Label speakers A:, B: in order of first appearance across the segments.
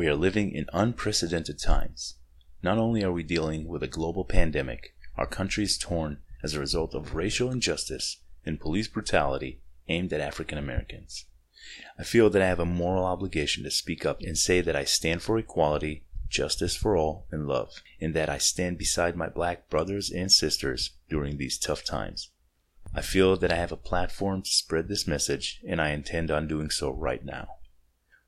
A: We are living in unprecedented times. Not only are we dealing with a global pandemic, our country is torn as a result of racial injustice and police brutality aimed at African Americans. I feel that I have a moral obligation to speak up and say that I stand for equality, justice for all, and love, and that I stand beside my black brothers and sisters during these tough times. I feel that I have a platform to spread this message, and I intend on doing so right now.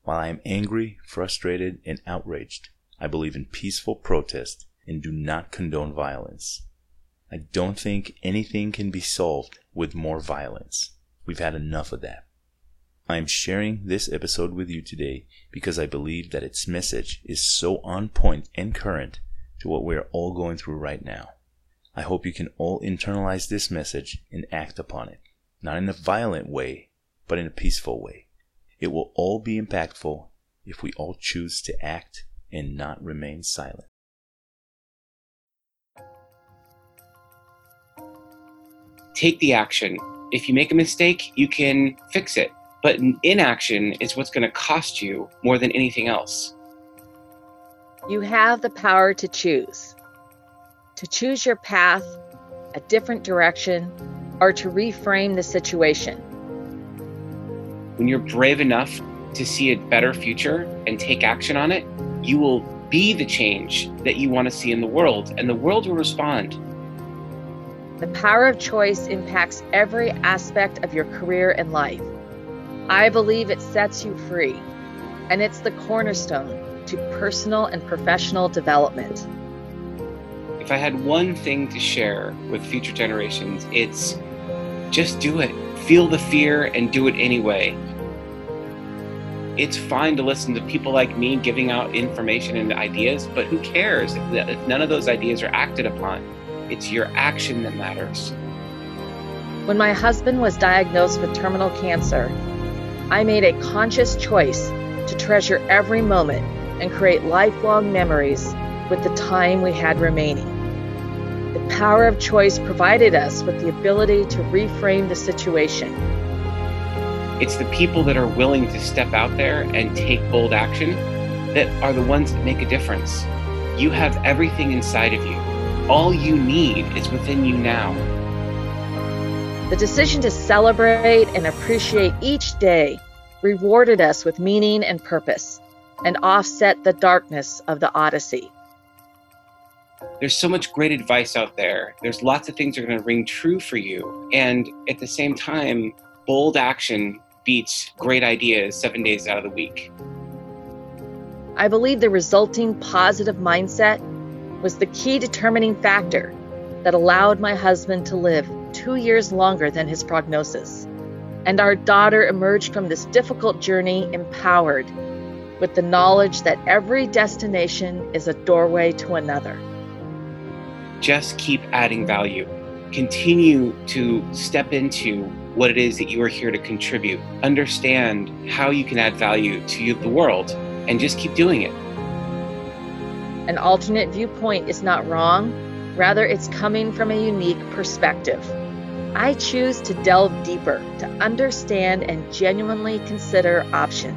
A: While I am angry, frustrated, and outraged, I believe in peaceful protest and do not condone violence. I don't think anything can be solved with more violence. We've had enough of that. I am sharing this episode with you today because I believe that its message is so on point and current to what we're all going through right now. I hope you can all internalize this message and act upon it, not in a violent way, but in a peaceful way. It will all be impactful if we all choose to act and not remain silent.
B: Take the action. If you make a mistake, you can fix it. But inaction is what's going to cost you more than anything else.
C: You have the power to choose to choose your path, a different direction, or to reframe the situation.
B: When you're brave enough to see a better future and take action on it, you will be the change that you want to see in the world, and the world will respond.
C: The power of choice impacts every aspect of your career and life. I believe it sets you free, and it's the cornerstone to personal and professional development.
B: If I had one thing to share with future generations, it's just do it. Feel the fear and do it anyway. It's fine to listen to people like me giving out information and ideas, but who cares if, none of those ideas are acted upon? It's your action that matters.
C: When my husband was diagnosed with terminal cancer, I made a conscious choice to treasure every moment and create lifelong memories with the time we had remaining. The power of choice provided us with the ability to reframe the situation.
B: It's the people that are willing to step out there and take bold action that are the ones that make a difference. You have everything inside of you. All you need is within you now.
C: The decision to celebrate and appreciate each day rewarded us with meaning and purpose and offset the darkness of the Odyssey.
B: There's so much great advice out there. There's lots of things that are going to ring true for you. And at the same time, bold action beats great ideas seven days out of the week.
C: I believe the resulting positive mindset was the key determining factor that allowed my husband to live two years longer than his prognosis. And our daughter emerged from this difficult journey empowered with the knowledge that every destination is a doorway to another
B: just keep adding value. Continue to step into what it is that you are here to contribute. Understand how you can add value to the world and just keep doing it.
C: An alternate viewpoint is not wrong, rather, it's coming from a unique perspective. I choose to delve deeper, to understand and genuinely consider option.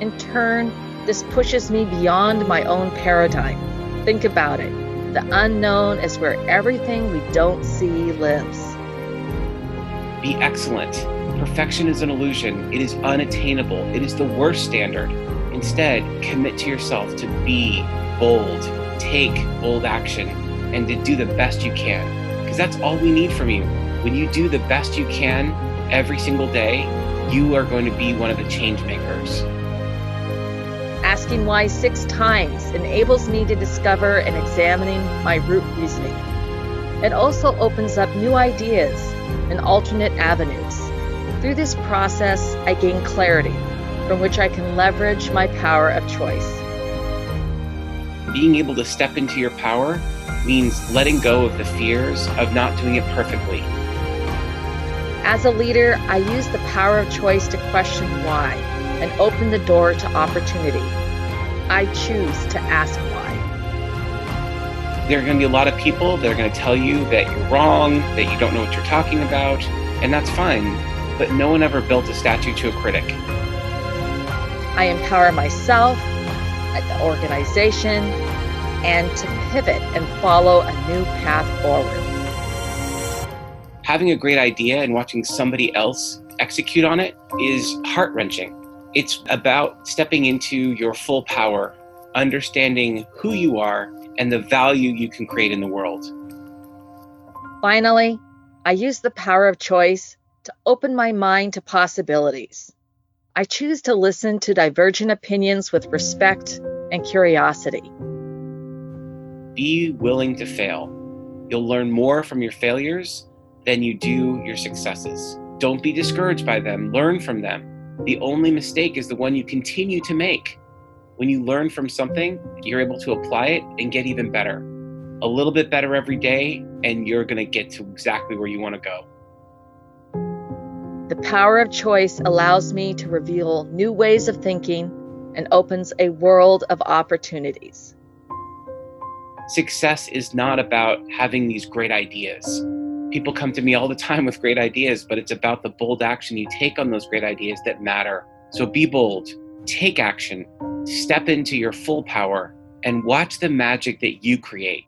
C: In turn, this pushes me beyond my own paradigm. Think about it. The unknown is where everything we don't see lives.
B: Be excellent. Perfection is an illusion, it is unattainable, it is the worst standard. Instead, commit to yourself to be bold, take bold action, and to do the best you can. Because that's all we need from you. When you do the best you can every single day, you are going to be one of the change makers.
C: Asking why six times enables me to discover and examining my root reasoning. It also opens up new ideas and alternate avenues. Through this process, I gain clarity from which I can leverage my power of choice.
B: Being able to step into your power means letting go of the fears of not doing it perfectly.
C: As a leader, I use the power of choice to question why and open the door to opportunity. I choose to ask why.
B: There are going to be a lot of people that are going to tell you that you're wrong, that you don't know what you're talking about, and that's fine, but no one ever built a statue to a critic.
C: I empower myself, at the organization, and to pivot and follow a new path forward.
B: Having a great idea and watching somebody else execute on it is heart wrenching. It's about stepping into your full power, understanding who you are and the value you can create in the world.
C: Finally, I use the power of choice to open my mind to possibilities. I choose to listen to divergent opinions with respect and curiosity.
B: Be willing to fail. You'll learn more from your failures than you do your successes. Don't be discouraged by them, learn from them. The only mistake is the one you continue to make. When you learn from something, you're able to apply it and get even better. A little bit better every day, and you're going to get to exactly where you want to go.
C: The power of choice allows me to reveal new ways of thinking and opens a world of opportunities.
B: Success is not about having these great ideas. People come to me all the time with great ideas, but it's about the bold action you take on those great ideas that matter. So be bold, take action, step into your full power, and watch the magic that you create.